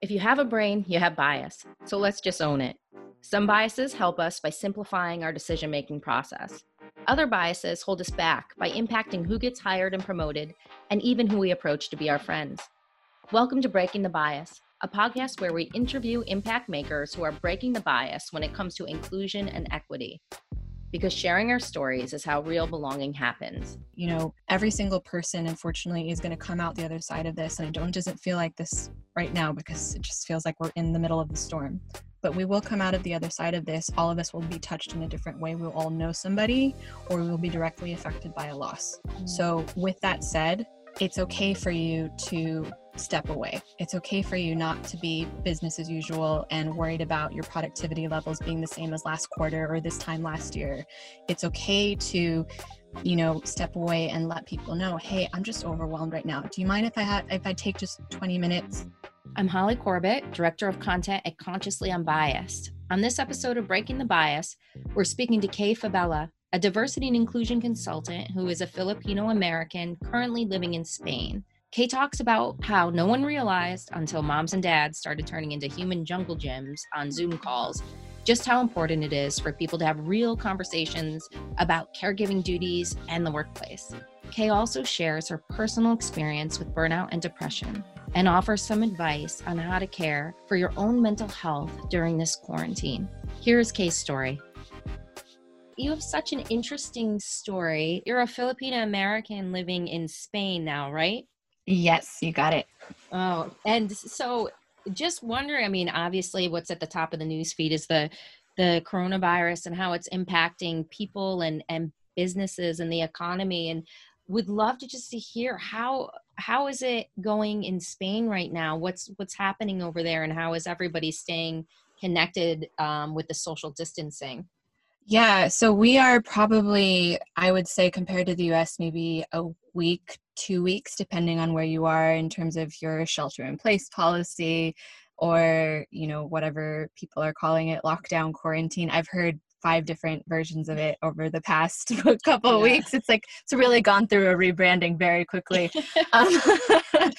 If you have a brain, you have bias. So let's just own it. Some biases help us by simplifying our decision making process. Other biases hold us back by impacting who gets hired and promoted, and even who we approach to be our friends. Welcome to Breaking the Bias, a podcast where we interview impact makers who are breaking the bias when it comes to inclusion and equity because sharing our stories is how real belonging happens. You know, every single person, unfortunately, is going to come out the other side of this. And I don't doesn't feel like this right now because it just feels like we're in the middle of the storm. But we will come out of the other side of this. All of us will be touched in a different way. We'll all know somebody, or we will be directly affected by a loss. Mm. So, with that said, it's okay for you to step away. It's okay for you not to be business as usual and worried about your productivity levels being the same as last quarter or this time last year. It's okay to you know step away and let people know hey i'm just overwhelmed right now do you mind if i had if i take just 20 minutes i'm holly corbett director of content at consciously unbiased on this episode of breaking the bias we're speaking to kay fabella a diversity and inclusion consultant who is a filipino american currently living in spain Kay talks about how no one realized until moms and dads started turning into human jungle gyms on Zoom calls just how important it is for people to have real conversations about caregiving duties and the workplace. Kay also shares her personal experience with burnout and depression and offers some advice on how to care for your own mental health during this quarantine. Here's Kay's story. You have such an interesting story. You're a Filipino American living in Spain now, right? Yes, you got it. Oh, and so just wondering, I mean, obviously what's at the top of the news feed is the the coronavirus and how it's impacting people and and businesses and the economy and would love to just to hear how how is it going in Spain right now? What's what's happening over there and how is everybody staying connected um, with the social distancing? Yeah, so we are probably, I would say, compared to the US, maybe a week, two weeks, depending on where you are in terms of your shelter in place policy or, you know, whatever people are calling it, lockdown, quarantine. I've heard five different versions of it over the past couple of weeks. It's like it's really gone through a rebranding very quickly. um,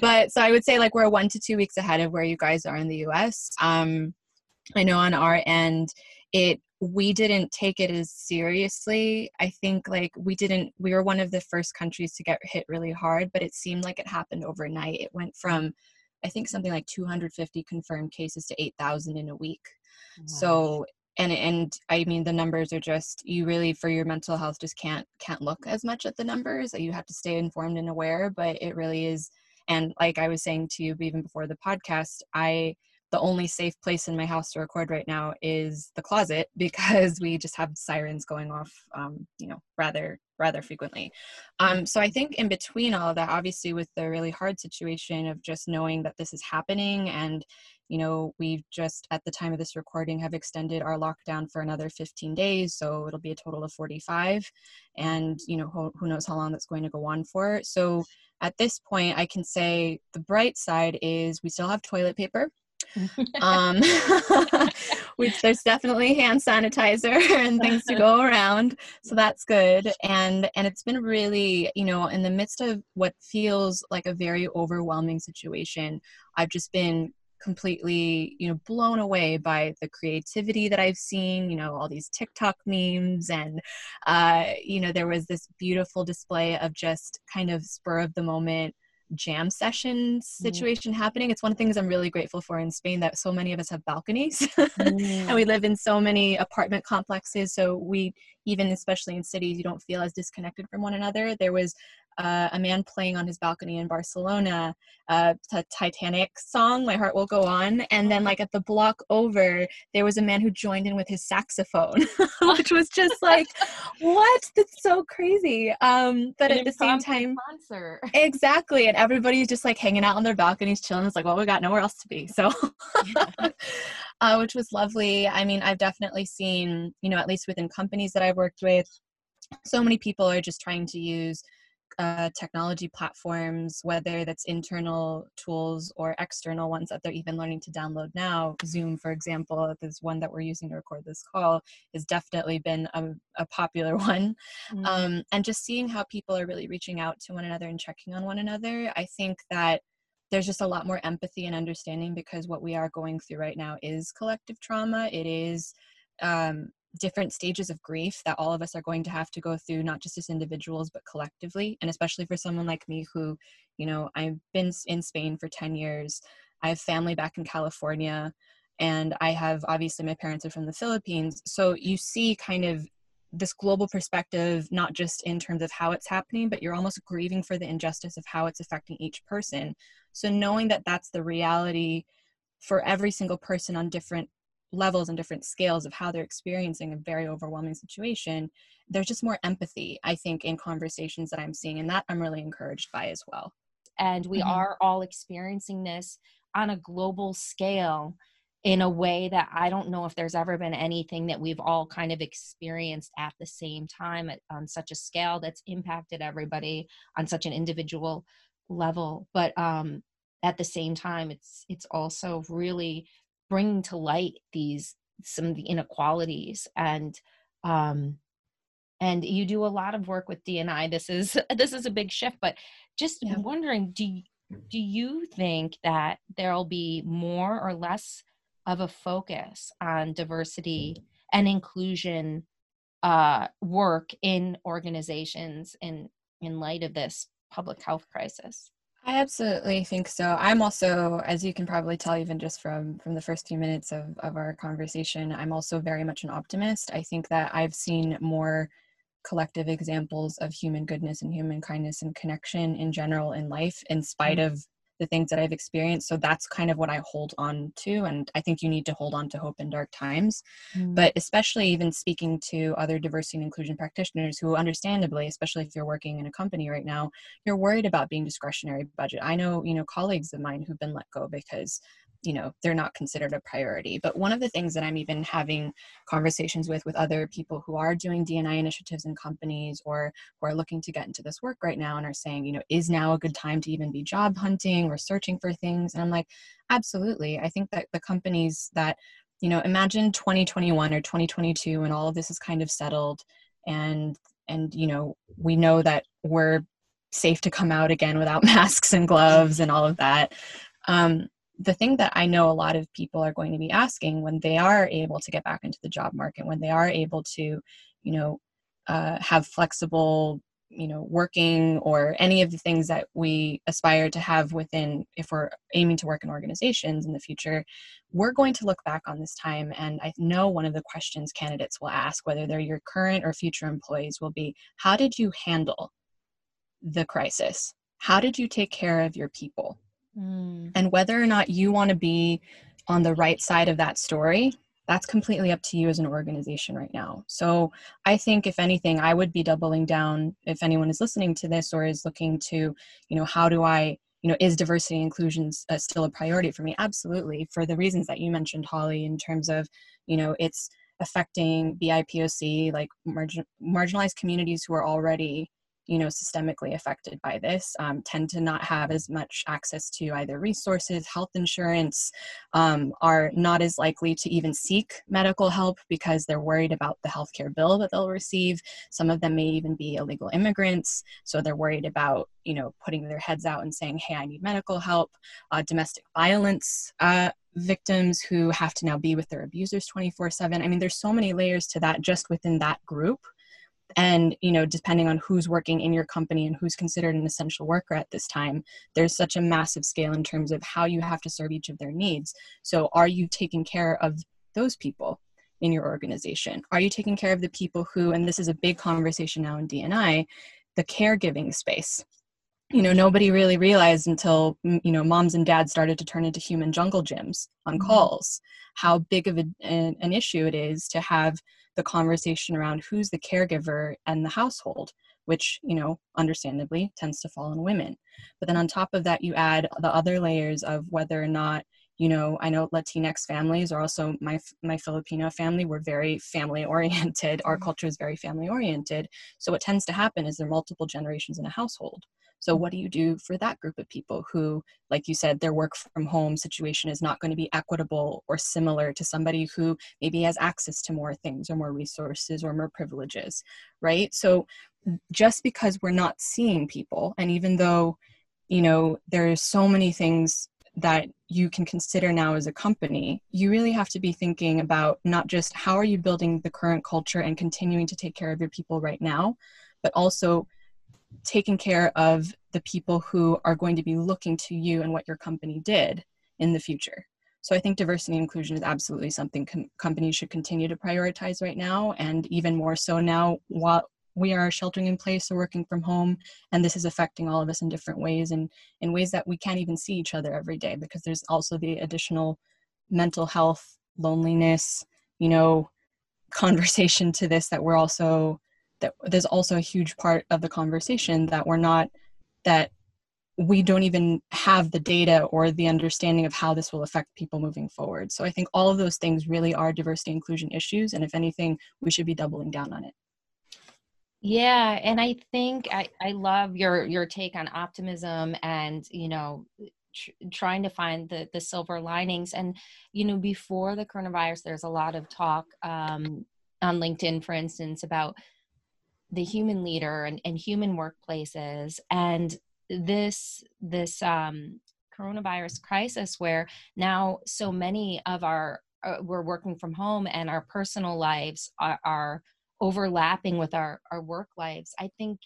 but so I would say like we're one to two weeks ahead of where you guys are in the US. Um, I know on our end, it we didn't take it as seriously. I think like we didn't we were one of the first countries to get hit really hard, but it seemed like it happened overnight. It went from I think something like 250 confirmed cases to 8,000 in a week. Wow. So and and I mean the numbers are just you really for your mental health just can't can't look as much at the numbers. You have to stay informed and aware, but it really is and like I was saying to you even before the podcast, I the only safe place in my house to record right now is the closet because we just have sirens going off um, you know rather rather frequently. Um, so i think in between all of that obviously with the really hard situation of just knowing that this is happening and you know we've just at the time of this recording have extended our lockdown for another 15 days so it'll be a total of 45 and you know who, who knows how long that's going to go on for. So at this point i can say the bright side is we still have toilet paper um, which there's definitely hand sanitizer and things to go around so that's good. And and it's been really you know in the midst of what feels like a very overwhelming situation i've just been completely you know blown away by the creativity that i've seen you know all these tiktok memes and uh you know there was this beautiful display of just kind of spur of the moment jam session situation mm. happening. It's one of the things I'm really grateful for in Spain that so many of us have balconies mm. and we live in so many apartment complexes. So we, even especially in cities, you don't feel as disconnected from one another. There was uh, a man playing on his balcony in Barcelona, uh, a Titanic song, My Heart Will Go On. And then, like, at the block over, there was a man who joined in with his saxophone, which was just like, what? That's so crazy. Um, but An at the same time, concert. exactly. And everybody's just like hanging out on their balconies, chilling. It's like, well, we got nowhere else to be. So, uh, which was lovely. I mean, I've definitely seen, you know, at least within companies that I've worked with, so many people are just trying to use uh, technology platforms, whether that's internal tools or external ones that they're even learning to download now. Zoom, for example, this one that we're using to record this call, has definitely been a, a popular one. Mm-hmm. Um, and just seeing how people are really reaching out to one another and checking on one another, I think that there's just a lot more empathy and understanding because what we are going through right now is collective trauma. It is um, different stages of grief that all of us are going to have to go through, not just as individuals, but collectively. And especially for someone like me who, you know, I've been in Spain for 10 years, I have family back in California, and I have obviously my parents are from the Philippines. So you see kind of this global perspective, not just in terms of how it's happening, but you're almost grieving for the injustice of how it's affecting each person. So knowing that that's the reality for every single person on different levels and different scales of how they're experiencing a very overwhelming situation, there's just more empathy, I think, in conversations that I'm seeing. And that I'm really encouraged by as well. And we mm-hmm. are all experiencing this on a global scale in a way that I don't know if there's ever been anything that we've all kind of experienced at the same time at, on such a scale that's impacted everybody on such an individual level. But um, at the same time, it's it's also really bringing to light these some of the inequalities and um, and you do a lot of work with DNI. This is this is a big shift, but just yeah. wondering, do you, do you think that there'll be more or less of a focus on diversity and inclusion uh, work in organizations in in light of this public health crisis? I absolutely think so. I'm also, as you can probably tell, even just from from the first few minutes of, of our conversation, I'm also very much an optimist. I think that I've seen more collective examples of human goodness and human kindness and connection in general in life in spite mm-hmm. of the things that I've experienced. So that's kind of what I hold on to. And I think you need to hold on to hope in dark times. Mm. But especially even speaking to other diversity and inclusion practitioners who understandably, especially if you're working in a company right now, you're worried about being discretionary budget. I know, you know, colleagues of mine who've been let go because you know they're not considered a priority. But one of the things that i'm even having conversations with with other people who are doing dni initiatives in companies or who are looking to get into this work right now and are saying you know is now a good time to even be job hunting or searching for things? And i'm like absolutely. I think that the companies that you know imagine 2021 or 2022 and all of this is kind of settled and and you know we know that we're safe to come out again without masks and gloves and all of that. Um, the thing that I know a lot of people are going to be asking when they are able to get back into the job market, when they are able to, you know, uh, have flexible, you know, working or any of the things that we aspire to have within, if we're aiming to work in organizations in the future, we're going to look back on this time. And I know one of the questions candidates will ask, whether they're your current or future employees, will be how did you handle the crisis? How did you take care of your people? Mm. And whether or not you want to be on the right side of that story, that's completely up to you as an organization right now. So I think if anything, I would be doubling down if anyone is listening to this or is looking to, you know, how do I, you know, is diversity and inclusion uh, still a priority for me? Absolutely, for the reasons that you mentioned, Holly, in terms of, you know, it's affecting BIPOC, like margin- marginalized communities who are already you know systemically affected by this um, tend to not have as much access to either resources health insurance um, are not as likely to even seek medical help because they're worried about the healthcare bill that they'll receive. Some of them may even be illegal immigrants so they're worried about you know putting their heads out and saying hey i need medical help. Uh, domestic violence uh, victims who have to now be with their abusers 24 7 i mean there's so many layers to that just within that group and you know depending on who's working in your company and who's considered an essential worker at this time there's such a massive scale in terms of how you have to serve each of their needs. So are you taking care of those people in your organization? Are you taking care of the people who and this is a big conversation now in dni the caregiving space you know nobody really realized until you know moms and dads started to turn into human jungle gyms on mm-hmm. calls how big of a, an, an issue it is to have the conversation around who's the caregiver and the household which you know understandably tends to fall on women but then on top of that you add the other layers of whether or not you know i know latinx families are also my my filipino family we're very family oriented our mm-hmm. culture is very family oriented so what tends to happen is there are multiple generations in a household so, what do you do for that group of people who, like you said, their work from home situation is not going to be equitable or similar to somebody who maybe has access to more things or more resources or more privileges, right? So, just because we're not seeing people, and even though you know there's so many things that you can consider now as a company you really have to be thinking about not just how are you building the current culture and continuing to take care of your people right now but also taking care of the people who are going to be looking to you and what your company did in the future. So I think diversity and inclusion is absolutely something com- companies should continue to prioritize right now, and even more so now while we are sheltering in place or working from home, and this is affecting all of us in different ways and in ways that we can't even see each other every day because there's also the additional mental health, loneliness, you know, conversation to this that we're also that there's also a huge part of the conversation that we're not that we don't even have the data or the understanding of how this will affect people moving forward. So I think all of those things really are diversity inclusion issues. And if anything, we should be doubling down on it. Yeah, and I think I, I love your your take on optimism and you know tr- trying to find the the silver linings. And you know, before the coronavirus, there's a lot of talk um, on LinkedIn, for instance, about the human leader and, and human workplaces. And this this um, coronavirus crisis where now so many of our uh, we're working from home and our personal lives are, are overlapping with our our work lives i think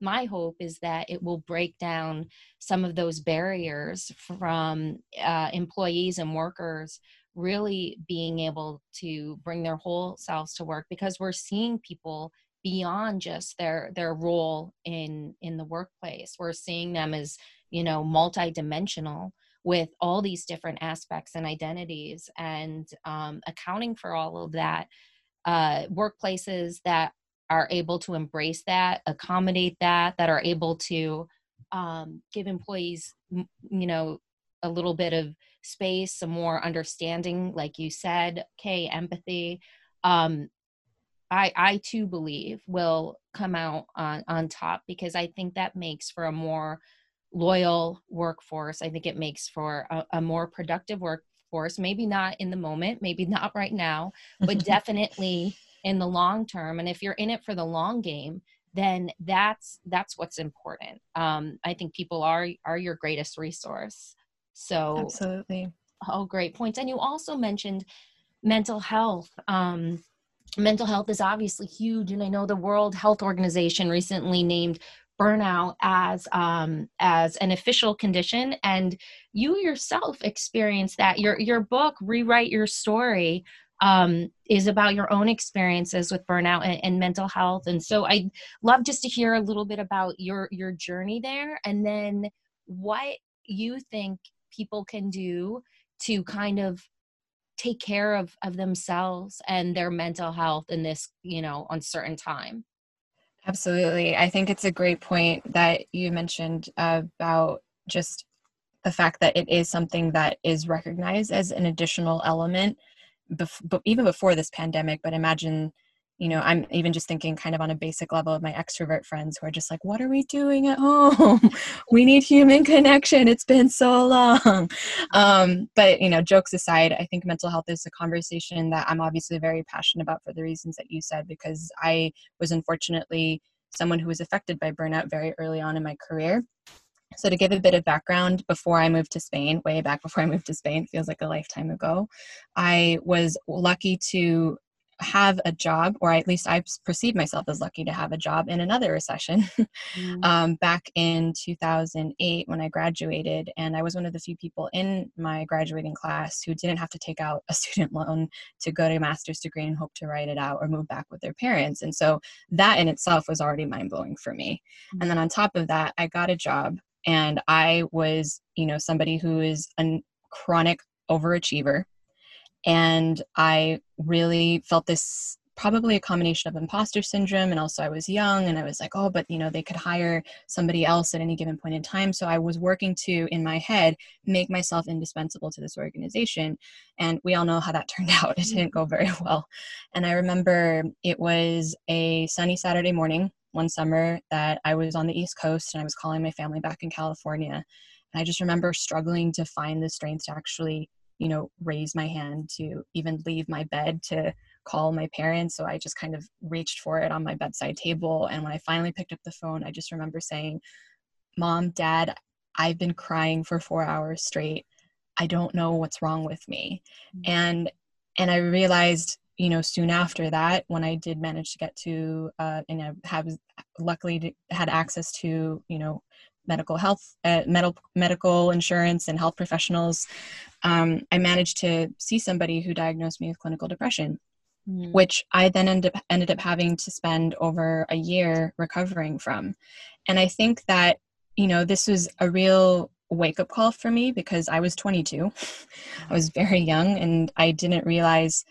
my hope is that it will break down some of those barriers from uh, employees and workers really being able to bring their whole selves to work because we're seeing people beyond just their their role in in the workplace. We're seeing them as you know multidimensional with all these different aspects and identities and um, accounting for all of that uh, workplaces that are able to embrace that accommodate that that are able to um, give employees you know a little bit of space some more understanding like you said okay empathy um, I I too believe will come out on on top because I think that makes for a more loyal workforce. I think it makes for a, a more productive workforce. Maybe not in the moment, maybe not right now, but definitely in the long term. And if you're in it for the long game, then that's that's what's important. Um, I think people are are your greatest resource. So absolutely. Oh, great points. And you also mentioned mental health. Um, mental health is obviously huge and i know the world health organization recently named burnout as um, as an official condition and you yourself experience that. Your your book rewrite your story um, is about your own experiences with burnout and, and, mental health and so i'd love just to hear a little bit about your your journey there and then what you think people can do to kind of take care of of themselves and their mental health in this you know uncertain time absolutely. I think it's a great point that you mentioned about just the fact that it is something that is recognized as an additional element bef- even before this pandemic but imagine you know i'm even just thinking kind of on a basic level of my extrovert friends who are just like what are we doing at home? We need human connection. It's been so long. Um, but you know jokes aside i think mental health is a conversation that i'm obviously very passionate about for the reasons that you said because i was unfortunately someone who was affected by burnout very early on in my career. So, to give a bit of background, before I moved to Spain, way back before I moved to Spain, feels like a lifetime ago, I was lucky to have a job, or at least I perceive myself as lucky to have a job in another recession mm. um, back in 2008 when I graduated. And I was one of the few people in my graduating class who didn't have to take out a student loan to go to a master's degree and hope to write it out or move back with their parents. And so that in itself was already mind blowing for me. Mm. And then on top of that, I got a job and I was, you know, somebody who is a chronic overachiever and I really felt this probably a combination of imposter syndrome and also I was young and I was like, oh, but you know, they could hire somebody else at any given point in time. So I was working to, in my head, make myself indispensable to this organization. And we all know how that turned out. It didn't go mm-hmm. very well. And I remember it was a sunny Saturday morning one summer that I was on the East Coast and I was calling my family back in California. And I just remember struggling to find the strength to actually you know raise my hand to even leave my bed to call my parents so i just kind of reached for it on my bedside table and when i finally picked up the phone i just remember saying mom dad i've been crying for four hours straight i don't know what's wrong with me mm-hmm. and and i realized you know soon after that when i did manage to get to uh, and i have luckily had access to you know medical health uh, medical medical insurance and health professionals. Um, i managed to see somebody who diagnosed me with clinical depression mm. which i then ended up, ended up having to spend over a year recovering from. And i think that you know this was a real wake up call for me because i was 22 i was very young and i didn't realize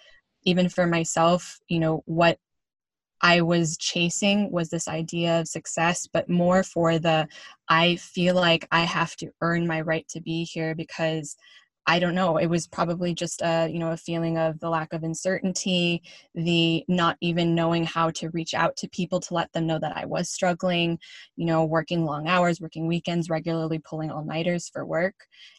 even for myself, you know, what I was chasing was this idea of success, but more for the I feel like I have to earn my right to be here because I don't know. It was probably just a you know a feeling of the lack of uncertainty, the not even knowing how to reach out to people to let them know that I was struggling. You know, working long hours, working weekends, regularly pulling all nighters for work,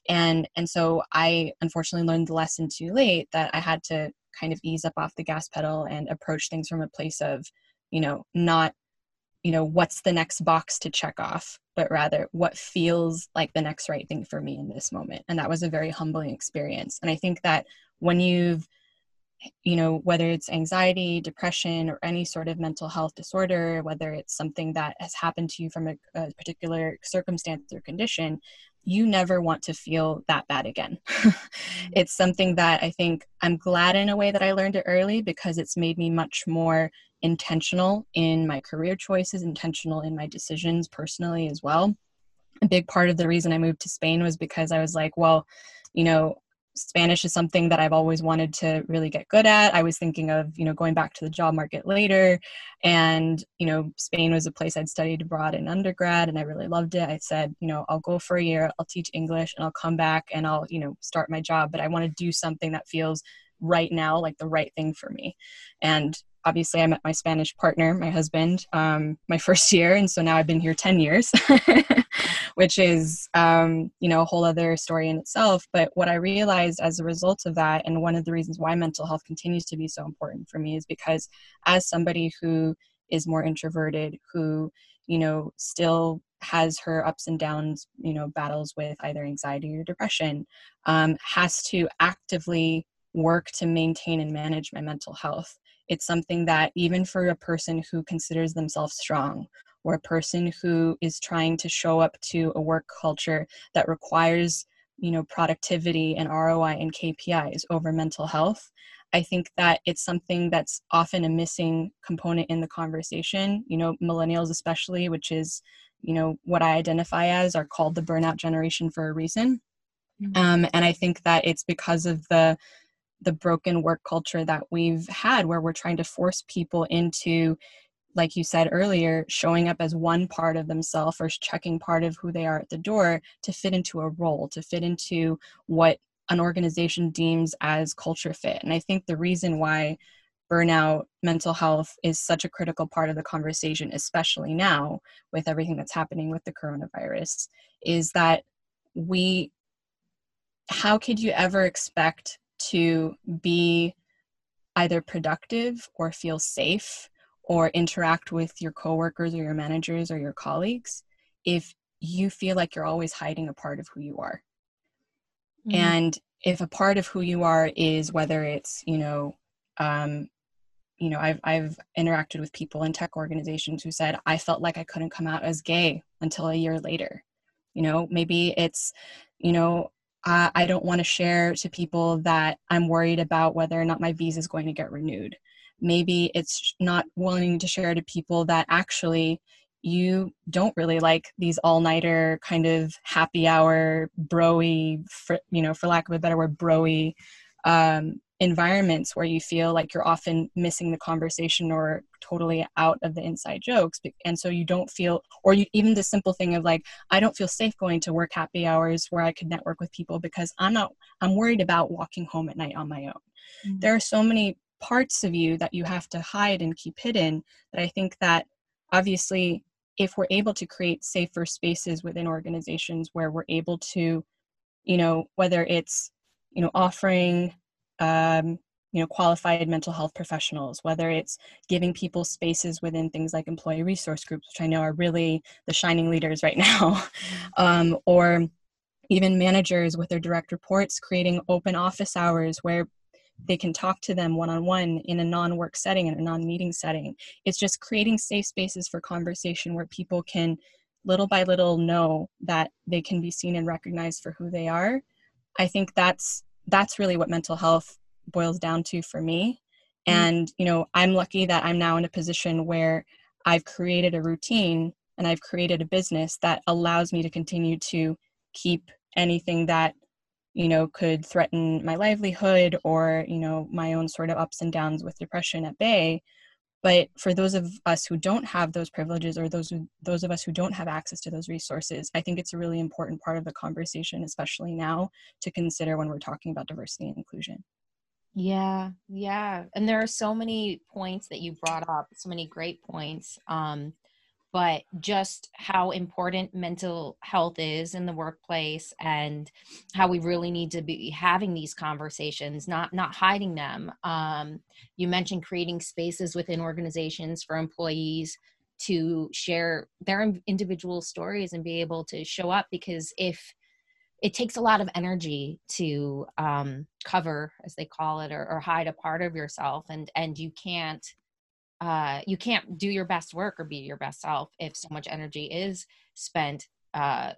and and so I unfortunately learned the lesson too late that I had to kind of ease up off the gas pedal and approach things from a place of you know not you know what's the next box to check off but rather what feels like the next right thing for me in this moment. And that was a very humbling experience. And i think that when you've you know whether it's anxiety depression or any sort of mental health disorder whether it's something that has happened to you from a, a particular circumstance or condition you never want to feel that bad again. Mm-hmm. it's something that I think I'm glad in a way that I learned it early because it's made me much more intentional in my career choices, intentional in my decisions personally as well. A big part of the reason I moved to Spain was because I was like, well, you know, Spanish is something that I've always wanted to really get good at. I was thinking of, you know, going back to the job market later. And, you know, Spain was a place I'd studied abroad in undergrad and I really loved it. I said, you know, I'll go for a year, I'll teach English and I'll come back and I'll, you know, start my job. But I want to do something that feels right now like the right thing for me. And obviously I met my Spanish partner, my husband, um, my first year, and so now I've been here ten years, which is um, you know a whole other story in itself. But what I realized as a result of that, and one of the reasons why mental health continues to be so important for me, is because as somebody who is more introverted, who you know still has her ups and downs, you know, battles with either anxiety or depression, um, has to actively work to maintain and manage my mental health it's something that even for a person who considers themselves strong or a person who is trying to show up to a work culture that requires you know productivity and ROI and KPIs over mental health I think that it's something that's often a missing component in the conversation you know millennials especially which is you know what I identify as are called the burnout generation for a reason mm-hmm. um, and I think that it's because of the the broken work culture that we've had where we're trying to force people into like you said earlier showing up as one part of themselves or checking part of who they are at the door to fit into a role to fit into what an organization deems as culture fit. And i think the reason why burnout mental health is such a critical part of the conversation especially now with everything that's happening with the coronavirus is that we how could you ever expect to be either productive or feel safe or interact with your coworkers or your managers or your colleagues if you feel like you're always hiding a part of who you are. Mm-hmm. And if a part of who you are is whether it's, you know, um, you know, I've I've interacted with people in tech organizations who said I felt like I couldn't come out as gay until a year later. You know, maybe it's, you know, uh, I don't want to share to people that I'm worried about whether or not my visa is going to get renewed. Maybe it's not willing to share to people that actually you don't really like these all-nighter kind of happy hour broy, you know, for lack of a better word, broy um, environments where you feel like you're often missing the conversation or totally out of the inside jokes and so you don't feel or you even the simple thing of like i don't feel safe going to work happy hours where i could network with people because i'm not i'm worried about walking home at night on my own mm-hmm. there are so many parts of you that you have to hide and keep hidden that i think that obviously if we're able to create safer spaces within organizations where we're able to you know whether it's you know offering um, you know qualified mental health professionals whether it's giving people spaces within things like employee resource groups which i know are really the shining leaders right now um, or even managers with their direct reports creating open office hours where they can talk to them one-on-one in a non-work setting in a non-meeting setting. It's just creating safe spaces for conversation where people can little by little know that they can be seen and recognized for who they are. I think that's that's really what mental health boils down to for me mm-hmm. and you know i'm lucky that i'm now in a position where i've created a routine and i've created a business that allows me to continue to keep anything that you know could threaten my livelihood or you know my own sort of ups and downs with depression at bay but for those of us who don't have those privileges or those those of us who don't have access to those resources i think it's a really important part of the conversation especially now to consider when we're talking about diversity and inclusion yeah, yeah. And there are so many points that you brought up, so many great points. Um, but just how important mental health is in the workplace and how we really need to be having these conversations not not hiding them. Um, you mentioned creating spaces within organizations for employees to share their individual stories and be able to show up because if it takes a lot of energy to um, cover as they call it or, or, hide a part of yourself and and you can't uh, you can't do your best work or be your best self if so much energy is spent uh,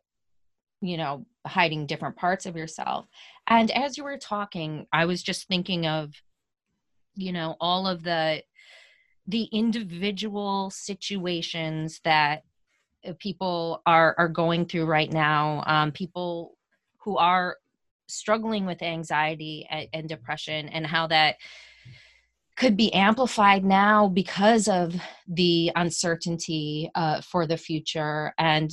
you know hiding different parts of yourself. And as you were talking i was just thinking of you know all of the the individual situations that uh, people are are going through right now um, people who are struggling with anxiety and, and depression and how that could be amplified now because of the uncertainty uh, for the future and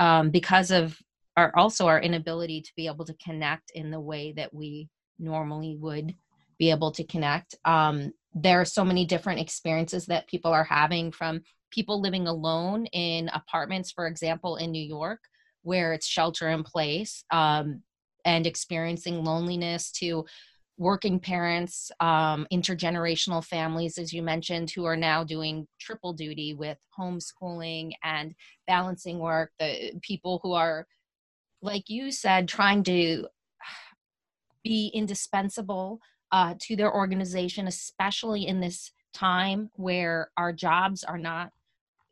um, because of our also our inability to be able to connect in the way that we normally would be able to connect. Um, there are so many different experiences that people are having from people living alone in apartments for example in new york where it's shelter in place um, and experiencing loneliness to working parents, um, intergenerational families, as you mentioned, who are now doing triple duty with homeschooling and balancing work, the people who are, like you said, trying to be indispensable uh, to their organization, especially in this time where our jobs are not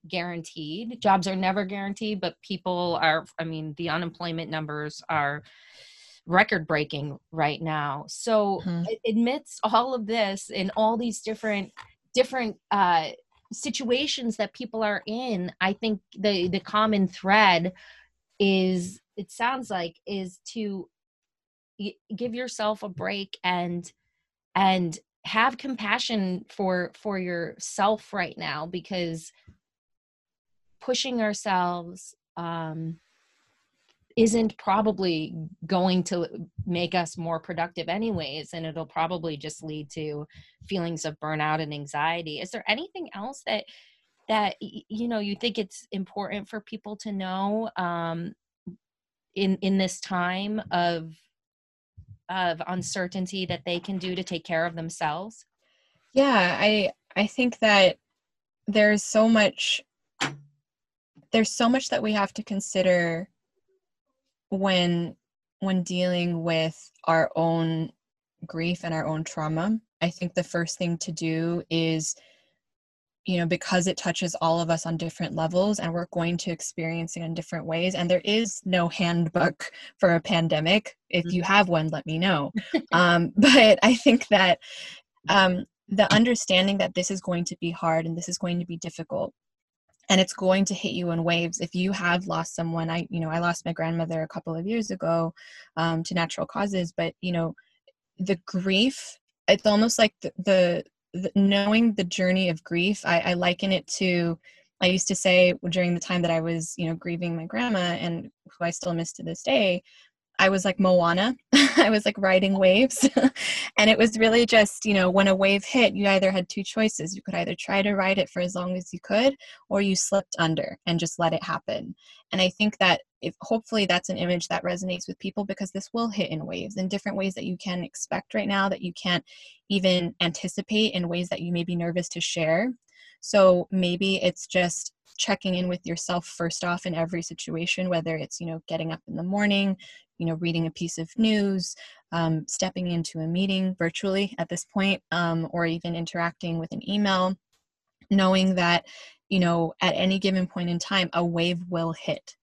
guaranteed. Jobs are never guaranteed, but people are, I mean, the unemployment numbers are record breaking right now. So mm-hmm. amidst all of this and all these different, different, uh, situations that people are in i think the the common thread is it sounds like is to give yourself a break and and have compassion for for yourself right now because pushing ourselves um, isn't probably going to make us more productive anyways and it'll probably just lead to feelings of burnout and anxiety. Is there anything else that that you know you think it's important for people to know um, in in this time of of uncertainty that they can do to take care of themselves? Yeah i i think that there's so much there's so much that we have to consider when when dealing with our own grief and our own trauma i think the first thing to do is you know because it touches all of us on different levels and we're going to experience it in different ways and there is no handbook for a pandemic if you mm-hmm. have one let me know um, but i think that um, the understanding that this is going to be hard and this is going to be difficult and it's going to hit you in waves. If you have lost someone i you know i lost my grandmother a couple of years ago um, to natural causes but you know the grief it's almost like the, the, the knowing the journey of grief I, I liken it to i used to say during the time that i was you know grieving my grandma and who i still miss to this day I was like Moana. I was like riding waves. and it was really just, you know, when a wave hit, you either had two choices. You could either try to ride it for as long as you could, or you slipped under and just let it happen. And I think that if hopefully that's an image that resonates with people because this will hit in waves in different ways that you can expect right now that you can't even anticipate in ways that you may be nervous to share so maybe it's just checking in with yourself first off in every situation whether it's you know getting up in the morning you know reading a piece of news um, stepping into a meeting virtually at this point um, or even interacting with an email knowing that you know at any given point in time a wave will hit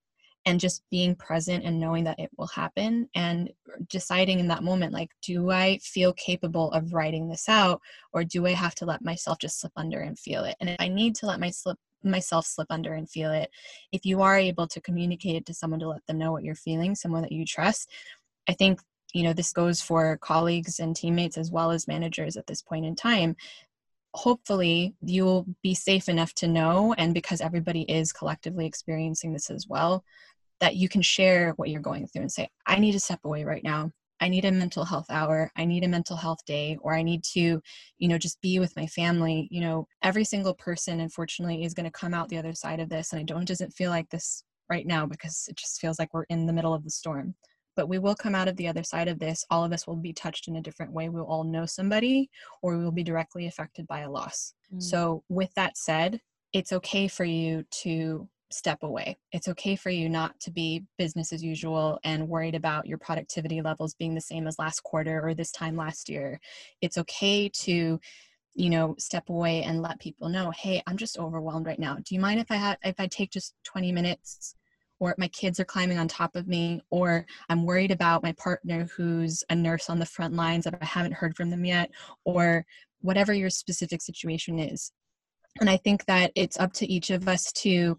and just being present and knowing that it will happen and deciding in that moment like do i feel capable of writing this out or do i have to let myself just slip under and feel it? And if i need to let my slip myself slip under and feel it if you are able to communicate it to someone to let them know what you're feeling someone that you trust i think you know this goes for colleagues and teammates as well as managers at this point in time. Hopefully you'll be safe enough to know and because everybody is collectively experiencing this as well that you can share what you're going through and say i need to step away right now. I need a mental health hour. I need a mental health day or i need to you know just be with my family. You know every single person unfortunately is going to come out the other side of this and i don't doesn't feel like this right now because it just feels like we're in the middle of the storm. But we will come out of the other side of this. All of us will be touched in a different way. We'll all know somebody or we will be directly affected by a loss. Mm. so with that said it's okay for you to step away. It's okay for you not to be business as usual and worried about your productivity levels being the same as last quarter or this time last year. It's okay to you know step away and let people know hey i'm just overwhelmed right now do you mind if i have if i take just 20 minutes or my kids are climbing on top of me or i'm worried about my partner who's a nurse on the front lines that i haven't heard from them yet or whatever your specific situation is and i think that it's up to each of us to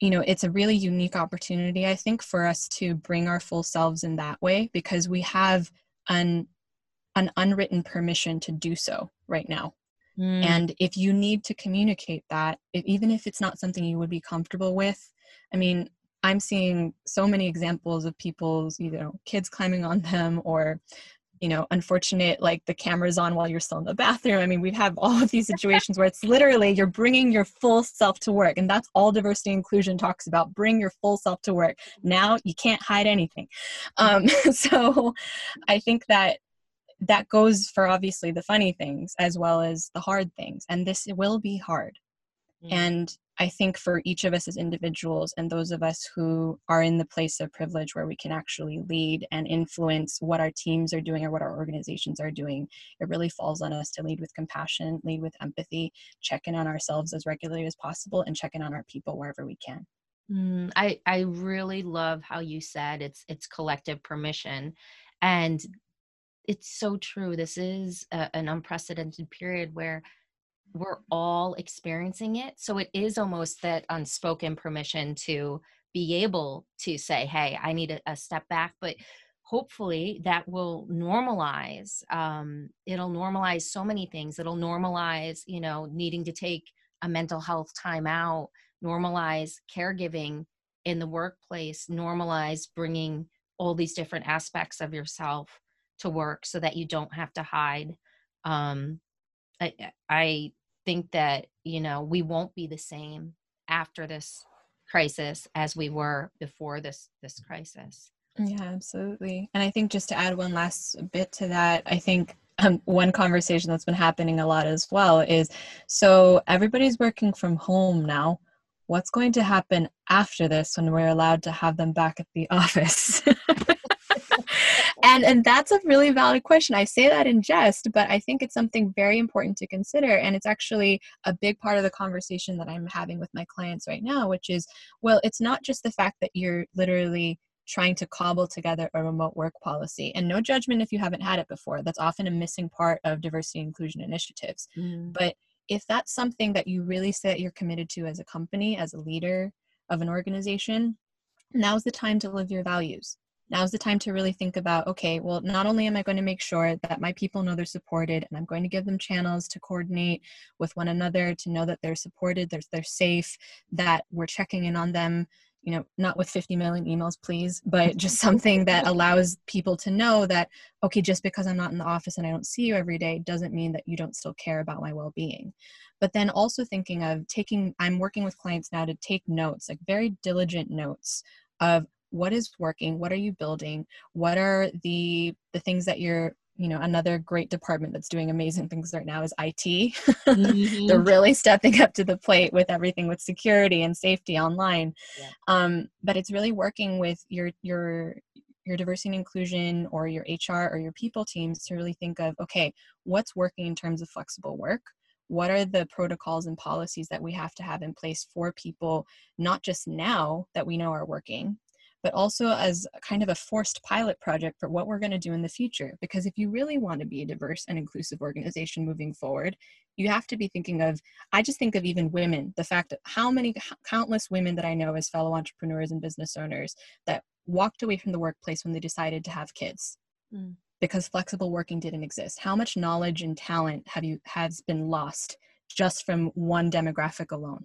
you know it's a really unique opportunity i think for us to bring our full selves in that way because we have an an unwritten permission to do so right now mm. and if you need to communicate that if, even if it's not something you would be comfortable with i mean i'm seeing so many examples of people's you know kids climbing on them or you know unfortunate like the camera's on while you're still in the bathroom. I mean we have all of these situations where it's literally you're bringing your full self to work and that's all diversity inclusion talks about bring your full self to work. Now you can't hide anything. Um, so i think that that goes for obviously the funny things as well as the hard things and this will be hard. Mm. and I think for each of us as individuals and those of us who are in the place of privilege where we can actually lead and influence what our teams are doing or what our organizations are doing, it really falls on us to lead with compassion, lead with empathy, check in on ourselves as regularly as possible, and check in on our people wherever we can. Mm, I I really love how you said it's it's collective permission, and it's so true. This is a, an unprecedented period where we're all experiencing it. So it is almost that unspoken permission to be able to say, hey, I need a, a step back. But hopefully that will normalize. Um, it'll normalize so many things. It'll normalize, you know, needing to take a mental health time out, normalize caregiving in the workplace, normalize bringing all these different aspects of yourself to work so that you don't have to hide. Um, I, I think that you know we won't be the same after this crisis as we were before this this crisis. Yeah absolutely. And i think just to add one last bit to that i think um, one conversation that's been happening a lot as well is so everybody's working from home now. What's going to happen after this when we're allowed to have them back at the office and and that's a really valid question. I say that in jest but i think it's something very important to consider and it's actually a big part of the conversation that i'm having with my clients right now which is well it's not just the fact that you're literally trying to cobble together a remote work policy and no judgment if you haven't had it before. That's often a missing part of diversity inclusion initiatives. Mm. but if that's something that you really say that you're committed to as a company as a leader of an organization now's the time to live your values now's the time to really think about okay well not only am i going to make sure that my people know they're supported and i'm going to give them channels to coordinate with one another to know that they're supported they're, they're safe that we're checking in on them you know not with 50 million emails please but just something that allows people to know that okay just because i'm not in the office and i don't see you every day doesn't mean that you don't still care about my well-being. But then also thinking of taking i'm working with clients now to take notes like very diligent notes of what is working what are you building what are the the things that you're you know another great department that's doing amazing things right now is IT. Mm-hmm. They're really stepping up to the plate with everything with security and safety online. Yeah. Um, but it's really working with your your your diversity and inclusion or your HR or your people teams to really think of okay, what's working in terms of flexible work? What are the protocols and policies that we have to have in place for people, not just now that we know are working, but also as kind of a forced pilot project for what we're going to do in the future. Because if you really want to be a diverse and inclusive organization moving forward, you have to be thinking of, I just think of even women, the fact that how many countless women that I know as fellow entrepreneurs and business owners that walked away from the workplace when they decided to have kids. Mm. Because flexible working didn't exist. How much knowledge and talent have you has been lost just from one demographic alone?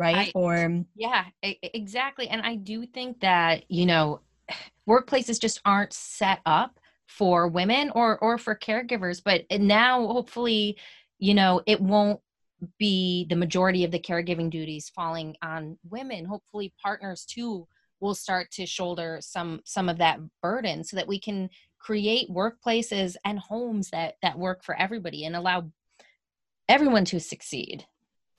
Right? I, or yeah exactly and i do think that you know workplaces just aren't set up for women or or for caregivers but eh, now hopefully you know it won't be the majority of the caregiving duties falling on women. Hopefully partners too will start to shoulder some some of that burden so that we can create workplaces and homes that that work for everybody and allow everyone to succeed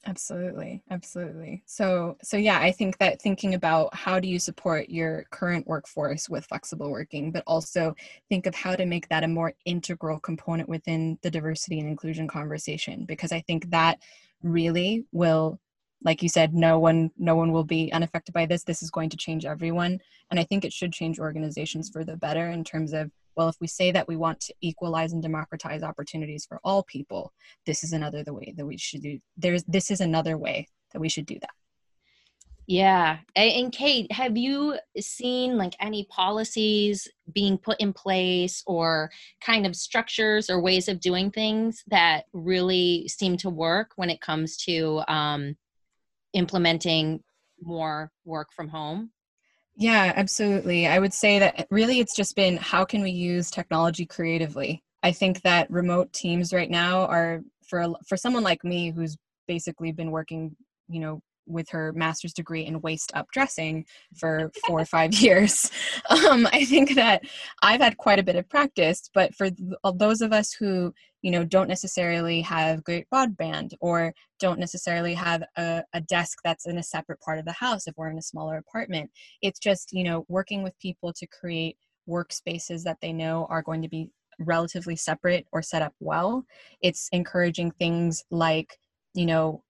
Absolutely. Absolutely. So so yeah, I think that thinking about how do you support your current workforce with flexible working, but also think of how to make that a more integral component within the diversity and inclusion conversation because I think that really will like you said no one no one will be unaffected by this this is going to change everyone and i think it should change organizations for the better in terms of well if we say that we want to equalize and democratize opportunities for all people this is another the way that we should do there's this is another way that we should do that. Yeah. And kate have you seen like any policies being put in place or kind of structures or ways of doing things that really seem to work when it comes to um, implementing more work from home yeah, absolutely. I would say that really it's just been how can we use technology creatively? I think that remote teams right now are for for someone like me who's basically been working, you know, with her master's degree in waist up dressing for four or five years. Um, I think that I've had quite a bit of practice, but for th- those of us who you know don't necessarily have great broadband or don't necessarily have a, a desk that's in a separate part of the house if we're in a smaller apartment, it's just you know working with people to create workspaces that they know are going to be relatively separate or set up well. It's encouraging things like you know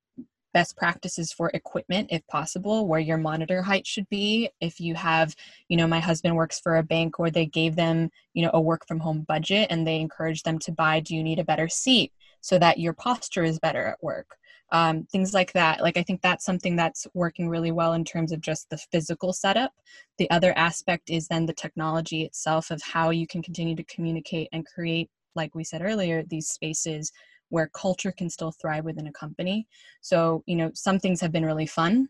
best practices for equipment if possible where your monitor height should be. If you have you know my husband works for a bank where they gave them you know a work from home budget and they encourage them to buy do you need a better seat so that your posture is better at work? Um, things like that. Like i think that's something that's working really well in terms of just the physical setup. The other aspect is then the technology itself of how you can continue to communicate and create like we said earlier these spaces where culture can still thrive within a company. So, you know, some things have been really fun,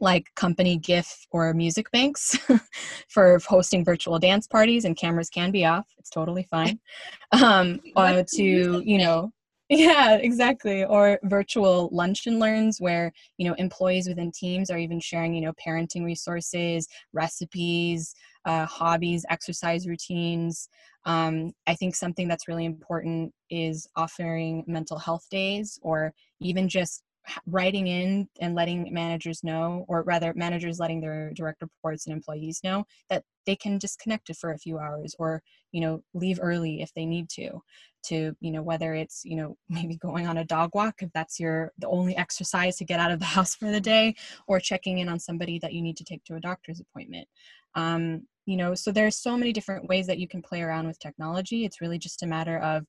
like company GIF or music banks for hosting virtual dance parties, and cameras can be off. It's totally fine. Um, uh, to, you know, yeah exactly or virtual lunch and learns where you know employees within teams are even sharing you know parenting resources recipes uh, hobbies exercise routines um, I think something that's really important is offering mental health days or even just writing in and letting managers know, or rather, managers letting their direct reports and employees know that they can disconnect it for a few hours or, you know, leave early if they need to. To, you know, whether it's, you know, maybe going on a dog walk if that's your the only exercise to get out of the house for the day, or checking in on somebody that you need to take to a doctor's appointment. Um, you know so there's so many different ways that you can play around with technology it's really just a matter of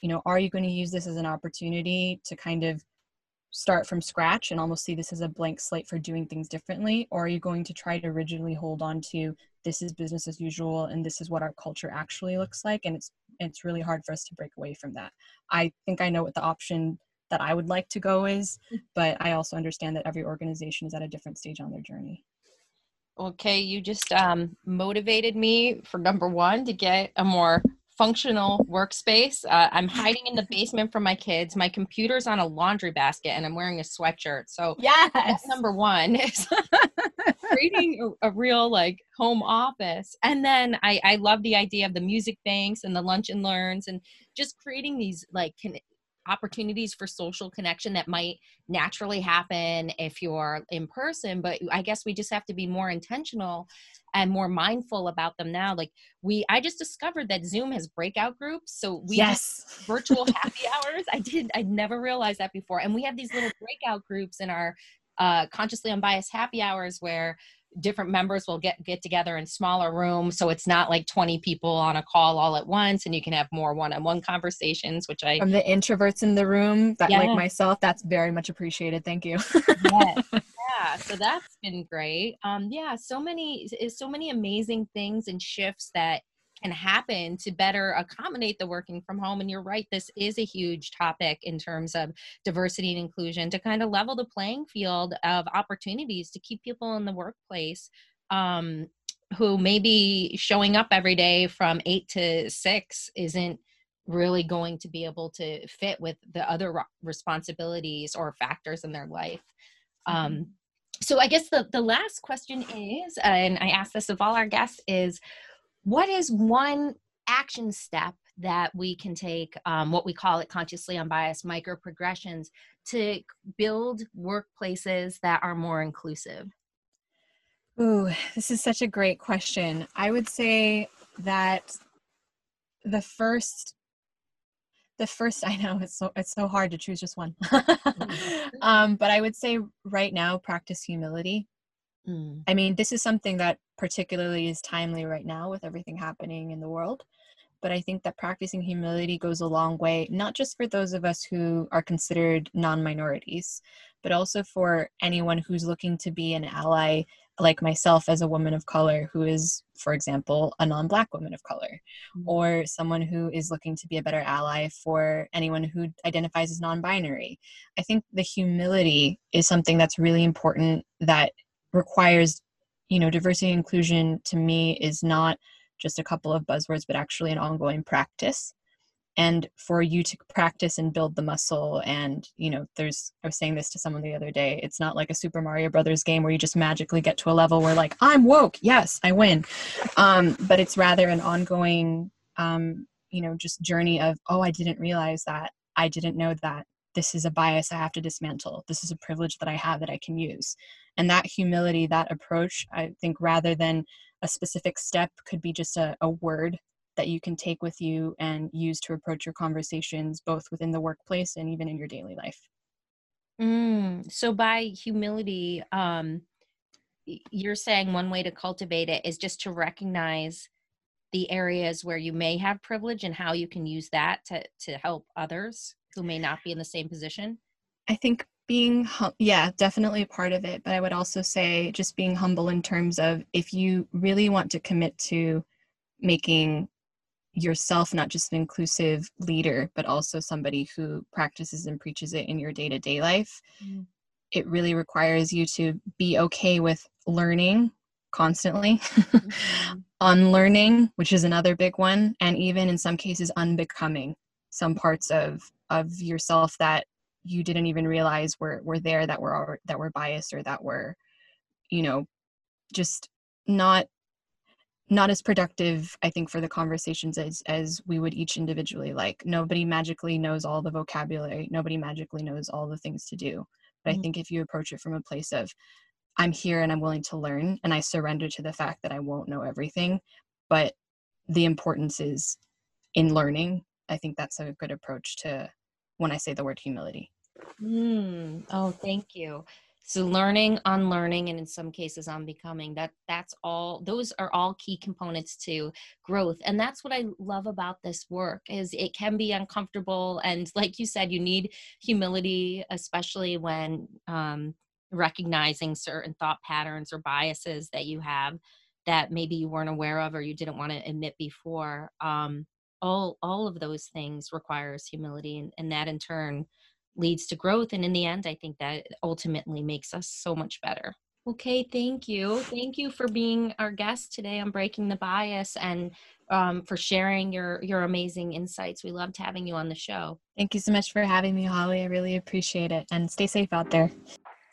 you know are you going to use this as an opportunity to kind of start from scratch and almost see this as a blank slate for doing things differently or are you going to try to rigidly hold on to this is business as usual and this is what our culture actually looks like and it's it's really hard for us to break away from that i think i know what the option that i would like to go is mm. but i also understand that every organization is at a different stage on their journey okay you just um, motivated me for number one to get a more functional workspace. Uh, I'm hiding in the basement from my kids. My computer's on a laundry basket, and I'm wearing a sweatshirt. So yes, number one is creating a, a, real like home office. And then I, I love the idea of the music banks and the lunch and learns, and just creating these like can, opportunities for social connection that might naturally happen if you're in person but i guess we just have to be more intentional and more mindful about them now like we i just discovered that zoom has breakout groups. So we yes. virtual happy hours. I did i never realized that before. And we have these little breakout groups in our uh, consciously unbiased happy hours where different members will get get together in smaller rooms. So it's not like 20 people on a call all at once and you can have more one-on-one conversations which i from the introverts in the room that yeah. like myself that's very much appreciated. Thank you. Yes. Yeah so that's been great um yeah so many so many amazing things and shifts that can happen to better accommodate the working from home. And you're right, this is a huge topic in terms of diversity and inclusion to kind of level the playing field of opportunities to keep people in the workplace. Um, who maybe showing up every day from eight to six isn't really going to be able to fit with the other responsibilities or factors in their life. Um, mm-hmm. so I guess the, the last question is, and I ask this of all our guests, is what is one action step that we can take um, what we call it consciously unbiased micro progressions to build workplaces that are more inclusive Ooh, this is such a great question. I would say that the first the first I know it's so it's so hard to choose just one. Mm-hmm. um, but I would say right now practice humility. Mm. I mean, this is something that particularly is timely right now with everything happening in the world. But I think that practicing humility goes a long way, not just for those of us who are considered non minorities, but also for anyone who's looking to be an ally, like myself as a woman of color who is, for example, a non black woman of color, mm-hmm. or someone who is looking to be a better ally for anyone who identifies as non binary. I think the humility is something that's really important that requires you know diversity and inclusion to me is not just a couple of buzzwords but actually an ongoing practice and for you to practice and build the muscle and you know there's i was saying this to someone the other day it's not like a super mario brothers game where you just magically get to a level where like i'm woke yes i win um, but it's rather an ongoing um, you know just journey of oh i didn't realize that i didn't know that this is a bias I have to dismantle. This is a privilege that I have that I can use. And that humility, that approach, I think rather than a specific step, could be just a, a word that you can take with you and use to approach your conversations, both within the workplace and even in your daily life. Mm, so, by humility, um, you're saying one way to cultivate it is just to recognize the areas where you may have privilege and how you can use that to to help others who may not be in the same position? I think being hum- yeah definitely a part of it but i would also say just being humble in terms of if you really want to commit to making yourself not just an inclusive leader but also somebody who practices and preaches it in your day-to-day life mm. it really requires you to be okay with learning constantly mm-hmm. unlearning which is another big one and even in some cases unbecoming some parts of of yourself that you didn't even realize were were there that were that were biased or that were you know just not not as productive i think for the conversations as as we would each individually like nobody magically knows all the vocabulary nobody magically knows all the things to do but mm-hmm. i think if you approach it from a place of i'm here and i'm willing to learn and i surrender to the fact that i won't know everything but the importance is in learning I think that's a good approach to when I say the word humility. Mm. Oh, thank you. So learning, unlearning, and in some cases unbecoming. That that's all. Those are all key components to growth, and that's what I love about this work. Is it can be uncomfortable, and like you said, you need humility, especially when um, recognizing certain thought patterns or biases that you have that maybe you weren't aware of or you didn't want to admit before. Um, all all of those things requires humility and, and that in turn leads to growth and in the end i think that ultimately makes us so much better Okay, thank you. Thank you for being our guest today on Breaking the Bias and um, for sharing your your amazing insights. We loved having you on the show. Thank you so much for having me, Holly. I really appreciate it. And stay safe out there.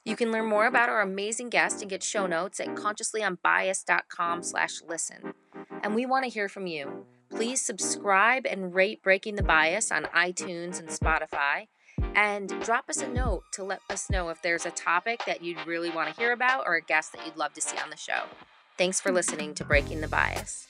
You can learn more about our amazing guest and get show notes at consciouslyunbiased.com slash listen. And we want to hear from you. Please subscribe and rate Breaking the Bias on iTunes and Spotify. And drop us a note to let us know if there's a topic that you'd really want to hear about or a guest that you'd love to see on the show. Thanks for listening to Breaking the Bias.